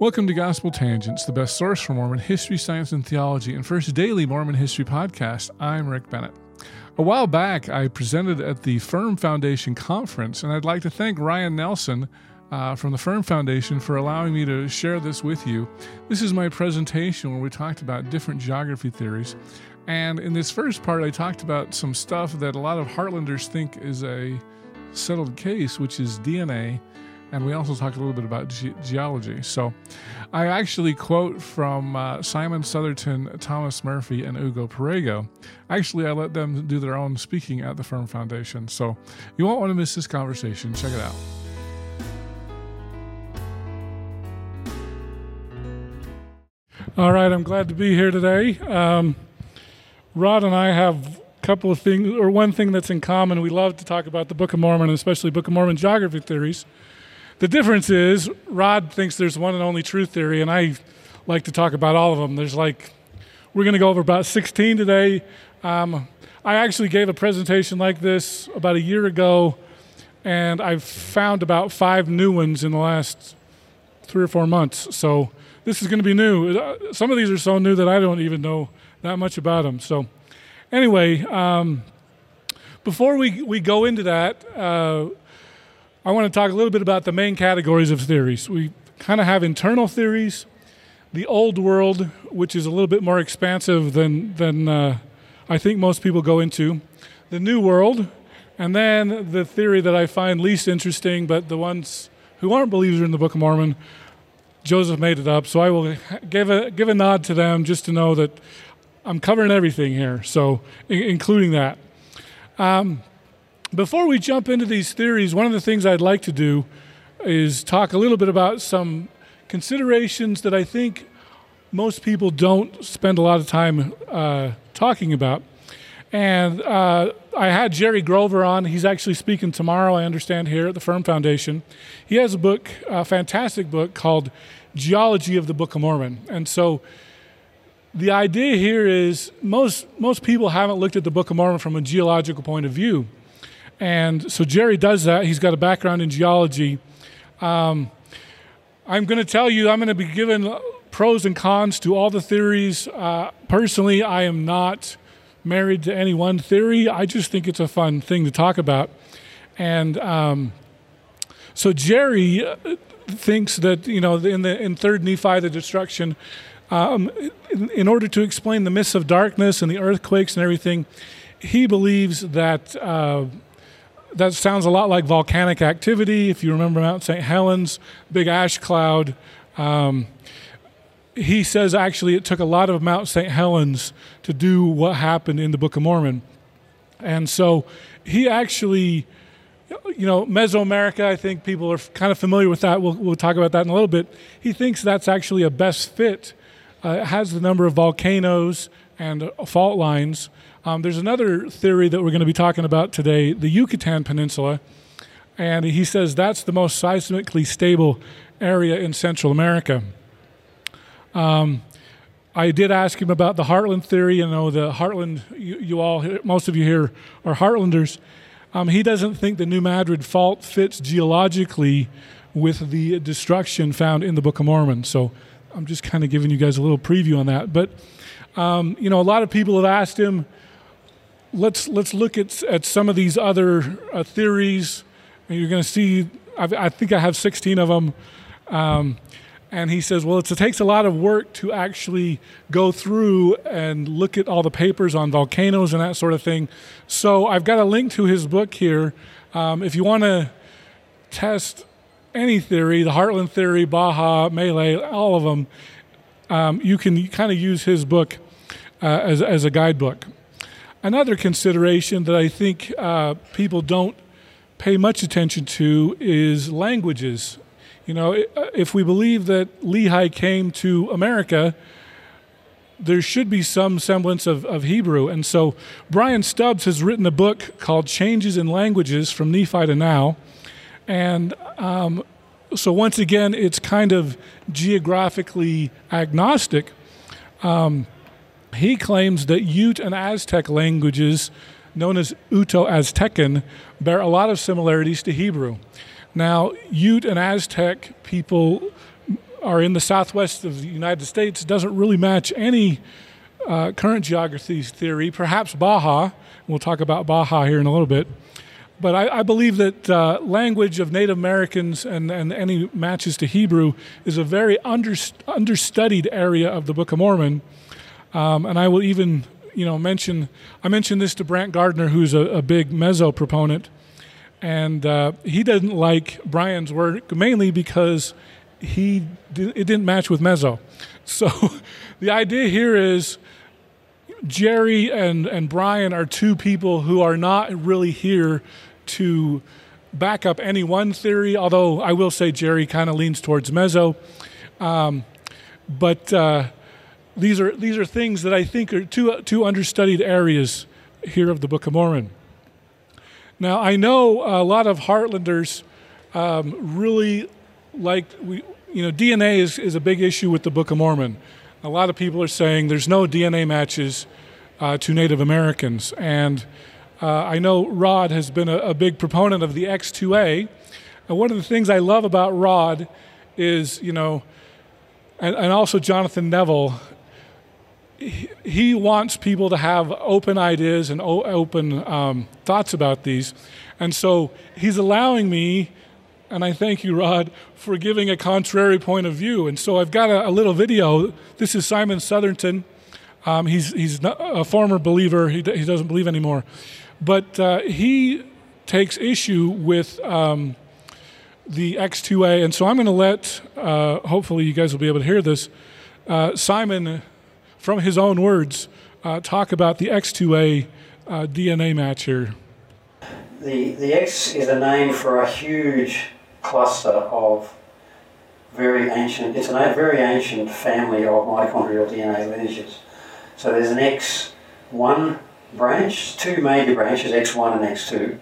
Welcome to Gospel Tangents, the best source for Mormon history, science, and theology, and first daily Mormon history podcast. I'm Rick Bennett. A while back, I presented at the Firm Foundation conference, and I'd like to thank Ryan Nelson uh, from the Firm Foundation for allowing me to share this with you. This is my presentation where we talked about different geography theories. And in this first part, I talked about some stuff that a lot of Heartlanders think is a settled case, which is DNA and we also talked a little bit about ge- geology. So I actually quote from uh, Simon Southerton, Thomas Murphy, and Ugo Perego. Actually, I let them do their own speaking at the Firm Foundation. So you won't want to miss this conversation. Check it out. All right, I'm glad to be here today. Um, Rod and I have a couple of things, or one thing that's in common. We love to talk about the Book of Mormon, especially Book of Mormon geography theories. The difference is Rod thinks there's one and only true theory, and I like to talk about all of them. There's like, we're going to go over about 16 today. Um, I actually gave a presentation like this about a year ago, and I've found about five new ones in the last three or four months. So this is going to be new. Uh, some of these are so new that I don't even know that much about them. So, anyway, um, before we, we go into that, uh, I want to talk a little bit about the main categories of theories. We kind of have internal theories, the old world, which is a little bit more expansive than, than uh, I think most people go into, the new world, and then the theory that I find least interesting, but the ones who aren't believers in the Book of Mormon, Joseph made it up. So I will give a, give a nod to them just to know that I'm covering everything here, so including that. Um, before we jump into these theories, one of the things I'd like to do is talk a little bit about some considerations that I think most people don't spend a lot of time uh, talking about. And uh, I had Jerry Grover on. He's actually speaking tomorrow, I understand, here at the Firm Foundation. He has a book, a fantastic book called Geology of the Book of Mormon. And so the idea here is most, most people haven't looked at the Book of Mormon from a geological point of view. And so Jerry does that. He's got a background in geology. Um, I'm going to tell you, I'm going to be giving pros and cons to all the theories. Uh, personally, I am not married to any one theory. I just think it's a fun thing to talk about. And um, so Jerry uh, thinks that, you know, in, the, in 3rd Nephi, the destruction, um, in, in, order to explain the mists of darkness and the earthquakes and everything, he believes that. Uh, that sounds a lot like volcanic activity. If you remember Mount St. Helens, big ash cloud. Um, he says actually it took a lot of Mount St. Helens to do what happened in the Book of Mormon. And so he actually, you know, Mesoamerica, I think people are kind of familiar with that. We'll, we'll talk about that in a little bit. He thinks that's actually a best fit. Uh, it has the number of volcanoes and fault lines um, there's another theory that we're going to be talking about today the Yucatan Peninsula. And he says that's the most seismically stable area in Central America. Um, I did ask him about the Heartland theory. You know, the Heartland, you, you all, most of you here are Heartlanders. Um, he doesn't think the New Madrid fault fits geologically with the destruction found in the Book of Mormon. So I'm just kind of giving you guys a little preview on that. But um, you know, a lot of people have asked him, let's let's look at at some of these other uh, theories. You're going to see. I've, i think I have 16 of them. Um, and he says, well, it takes a lot of work to actually go through and look at all the papers on volcanoes and that sort of thing. So I've got a link to his book here. Um, if you want to test any theory, the Heartland theory, Baja, Malay, all of them, um, you can kind of use his book uh, as, as a guidebook. Another consideration that I think uh, people don't pay much attention to is languages. You know, if we believe that Lehi came to America, there should be some semblance of, of Hebrew. And so Brian Stubbs has written a book called Changes in Languages from Nephi to Now. And um, so once again, it's kind of geographically agnostic. Um, he claims that Ute and Aztec languages, known as Uto Aztecan, bear a lot of similarities to Hebrew. Now, Ute and Aztec people are in the southwest of the United States. Doesn't really match any uh, current geography theory, perhaps Baja. We'll talk about Baja here in a little bit. But I, I believe that uh, language of Native Americans and, and any matches to Hebrew is a very under, understudied area of the Book of Mormon. Um, and I will even, you know, mention I mentioned this to Brant Gardner, who's a, a big Meso proponent, and uh, he didn't like Brian's work mainly because he it didn't match with Meso. So the idea here is Jerry and, and Brian are two people who are not really here to back up any one theory, although I will say Jerry kind of leans towards Meso. Um, but uh, these are these are things that I think are two two understudied areas here of the Book of Mormon. Now I know a lot of Heartlanders um, really like we you know DNA is, is a big issue with the Book of Mormon. A lot of people are saying there's no DNA matches uh, to Native Americans, and uh, I know Rod has been a, a, big proponent of the X2A. And one of the things I love about Rod is, you know, and, and also Jonathan Neville, he, wants people to have open ideas and open um, thoughts about these. And so he's allowing me, and I thank you, Rod, for giving a contrary point of view. And so I've got a, a little video. This is Simon Southerton. Um, he's he's a former believer. He, he doesn't believe anymore. But uh, he takes issue with um, the X2A, and so I'm going to let, uh, hopefully, you guys will be able to hear this, uh, Simon, from his own words, uh, talk about the X2A uh, DNA match here. The, the X is a name for a huge cluster of very ancient, it's a very ancient family of mitochondrial DNA lineages. So there's an X1 branch, two major branches, X1 and X2.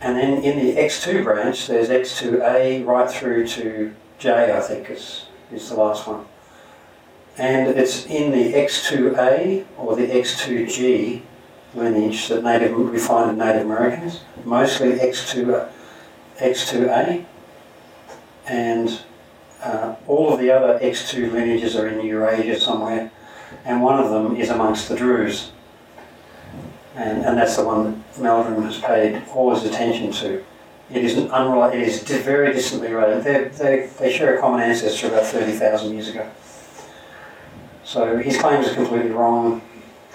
And then in the X2 branch, there's X2A right through to J, I think is, is the last one. And it's in the X2A or the X2G lineage that native, we find in Native Americans, mostly X2, X2A. And uh, all of the other X2 lineages are in Eurasia somewhere, and one of them is amongst the Druze and, and that's the one that Meldrum has paid all his attention to. It is unrelated, it is very distantly related. They, they, they share a common ancestor about 30,000 years ago. So his claims are completely wrong.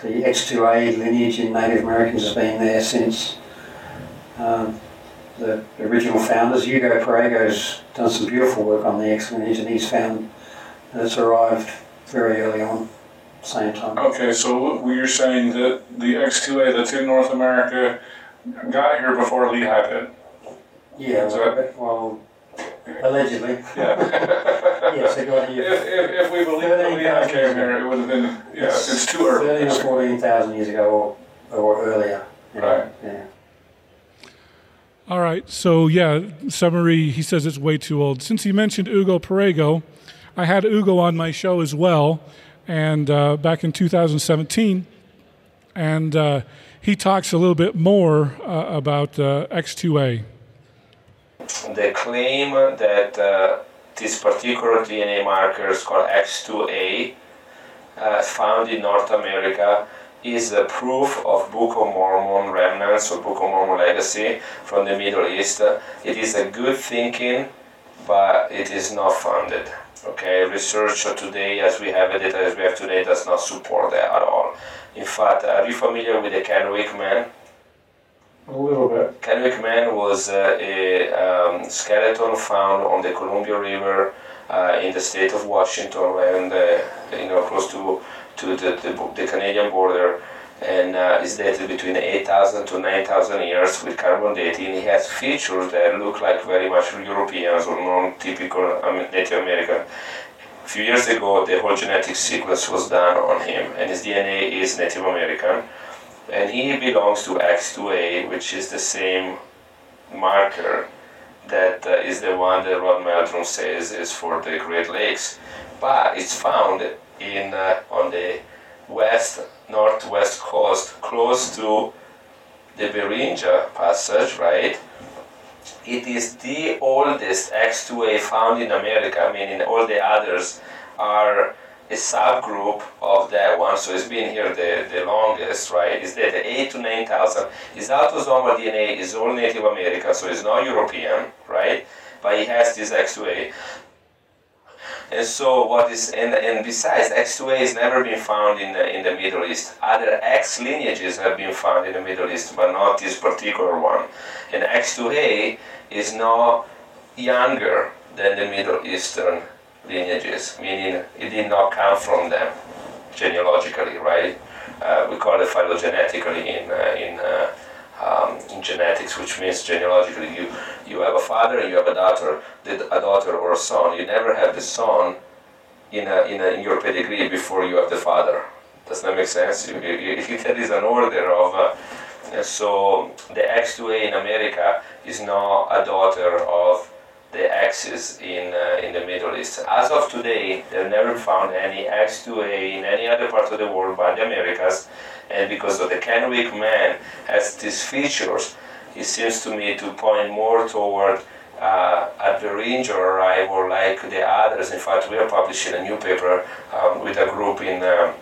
The X2A lineage in Native Americans has been there since um, the original founders. Ugo Perego's done some beautiful work on the X lineage and he's found that it's arrived very early on same time. Okay, so you're saying that the X2A that's in North America got here before Lehi did? Yeah, well, allegedly. Yeah. yes, they got here. If, if, if we believe that Lehi came here, it would have been, yeah, it's, it's too early. 13 or 14,000 years ago or, or earlier. Right. Yeah. All right, so yeah, summary, he says it's way too old. Since he mentioned Ugo Perego, I had Ugo on my show as well, and uh, back in 2017, and uh, he talks a little bit more uh, about uh, X2A. The claim that uh, this particular DNA marker is called X2A, uh, found in North America, is a proof of Book of Mormon remnants or Book of Mormon legacy from the Middle East. It is a good thinking, but it is not funded. Okay, research today, as we have it, as we have today, does not support that at all. In fact, are you familiar with the Kennewick Man? A little bit. Man was uh, a um, skeleton found on the Columbia River uh, in the state of Washington, and uh, you know, close to to the, the, the Canadian border, and uh, is dated between 8,000 to 9,000 years with carbon dating. He has features that look like very much Europeans or non-typical Native American. A few years ago, the whole genetic sequence was done on him, and his DNA is Native American, and he belongs to X2A, which is the same marker that uh, is the one that Rod Meldrum says is for the Great Lakes, but it's found in uh, on the west northwest coast, close to the Beringia passage, right? It is the oldest X2A found in America, meaning all the others are a subgroup of that one, so it's been here the, the longest, right? Is that the 8 to 9,000. His autosomal DNA is all Native American, so it's not European, right? But he has this X2A. And so what is and, and besides X2A has never been found in the, in the Middle East. Other X lineages have been found in the Middle East, but not this particular one. And X2A is now younger than the Middle Eastern lineages, meaning it did not come from them genealogically, right? Uh, we call it phylogenetically in uh, in uh, um, in genetics, which means genealogically you, you have a father and you have a daughter, a daughter or a son. You never have the son in, a, in, a, in your pedigree before you have the father. Does that make sense? You, you, you, there is an order of. Uh, so the X2A in America is now a daughter of the X's in, uh, in the Middle East. As of today, they've never found any X2A in any other part of the world but the Americas and because of the Kennewick man has these features, it seems to me to point more toward uh, a Beringia arrival like the others. In fact, we are publishing a new paper um, with a group in um,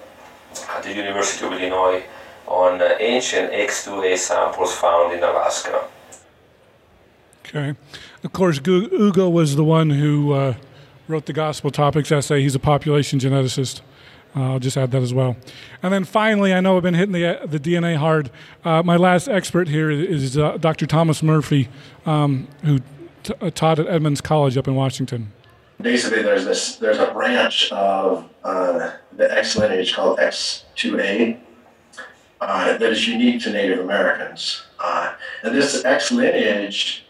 at the University of Illinois on uh, ancient X2A samples found in Alaska. Okay. Of course, Ugo was the one who uh, wrote the Gospel Topics essay. He's a population geneticist. Uh, I'll just add that as well. And then finally, I know I've been hitting the, the DNA hard. Uh, my last expert here is uh, Dr. Thomas Murphy, um, who t- uh, taught at Edmonds College up in Washington. Basically, there's this there's a branch of uh, the X lineage called X2A uh, that is unique to Native Americans. and this X lineage,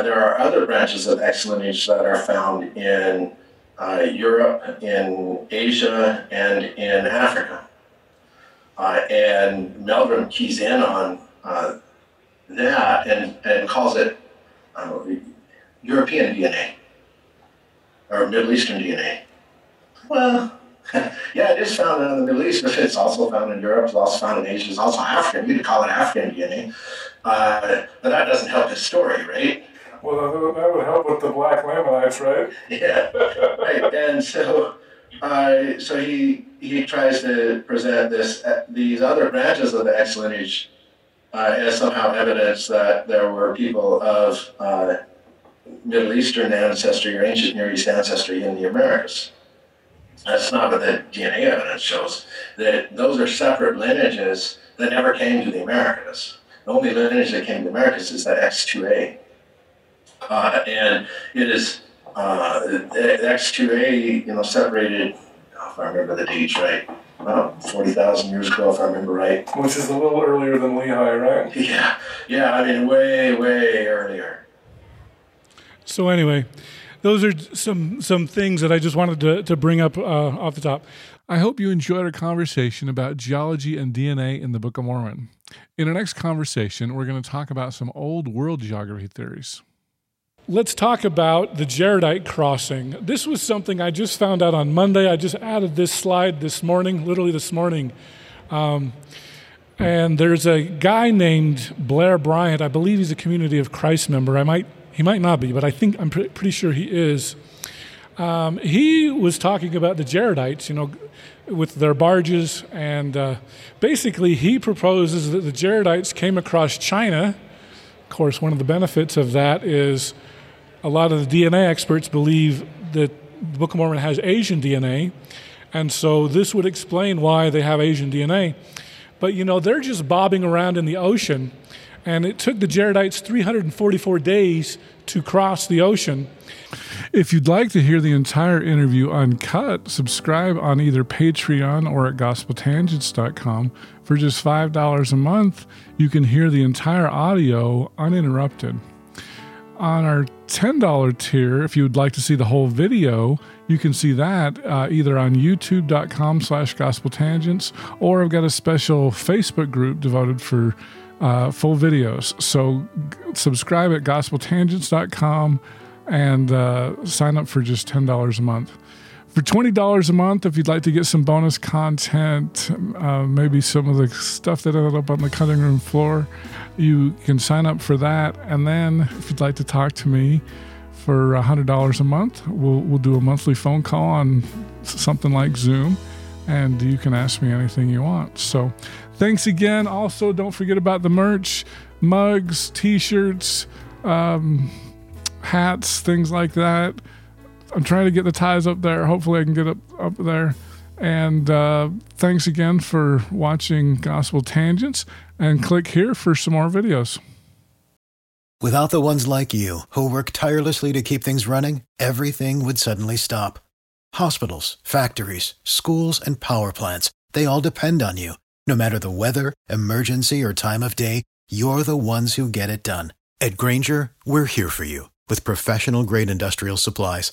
there are other branches of X lineage that are found in uh, Europe, in Asia, and in Africa. Uh, and Meldrum keys in on uh, that and, and calls it European DNA or Middle Eastern DNA. Well, yeah, it is found in the Middle East, but it's also found in Europe, it's also found in Asia, it's also African. You could call it African DNA. Uh, but that doesn't help his story, right? Well, that would help with the black Lamanites, right? Yeah, right. And so, uh, so he he tries to present this uh, these other branches of the X lineage uh, as somehow evidence that there were people of uh, Middle Eastern ancestry or ancient Near East ancestry in the Americas. That's not what the DNA evidence shows. That those are separate lineages that never came to the Americas. The only lineage that came to the Americas is that X2A. Uh, and it is uh, X2A, you know, separated, if I remember the dates right, about 40,000 years ago, if I remember right. Which is a little earlier than Lehi, right? Yeah, yeah, I mean, way, way earlier. So, anyway, those are some, some things that I just wanted to, to bring up uh, off the top. I hope you enjoyed our conversation about geology and DNA in the Book of Mormon. In our next conversation, we're going to talk about some old world geography theories. Let's talk about the Jaredite crossing. This was something I just found out on Monday. I just added this slide this morning, literally this morning. Um, and there's a guy named Blair Bryant. I believe he's a Community of Christ member. I might, he might not be, but I think I'm pre- pretty sure he is. Um, he was talking about the Jaredites, you know, with their barges, and uh, basically he proposes that the Jaredites came across China. Of course, one of the benefits of that is a lot of the DNA experts believe that the Book of Mormon has Asian DNA, and so this would explain why they have Asian DNA. But you know, they're just bobbing around in the ocean, and it took the Jaredites 344 days to cross the ocean. If you'd like to hear the entire interview uncut, subscribe on either Patreon or at gospeltangents.com. For just $5 a month, you can hear the entire audio uninterrupted. On our $10 tier, if you would like to see the whole video, you can see that uh, either on youtube.com slash gospeltangents or I've got a special Facebook group devoted for uh, full videos. So g- subscribe at gospeltangents.com and uh, sign up for just $10 a month. For $20 a month, if you'd like to get some bonus content, uh, maybe some of the stuff that ended up on the cutting room floor, you can sign up for that. And then if you'd like to talk to me for $100 a month, we'll, we'll do a monthly phone call on something like Zoom, and you can ask me anything you want. So thanks again. Also, don't forget about the merch mugs, t shirts, um, hats, things like that. I'm trying to get the ties up there. Hopefully, I can get up up there. And uh, thanks again for watching Gospel Tangents. And click here for some more videos. Without the ones like you, who work tirelessly to keep things running, everything would suddenly stop. Hospitals, factories, schools, and power plants, they all depend on you. No matter the weather, emergency, or time of day, you're the ones who get it done. At Grainger, we're here for you with professional grade industrial supplies.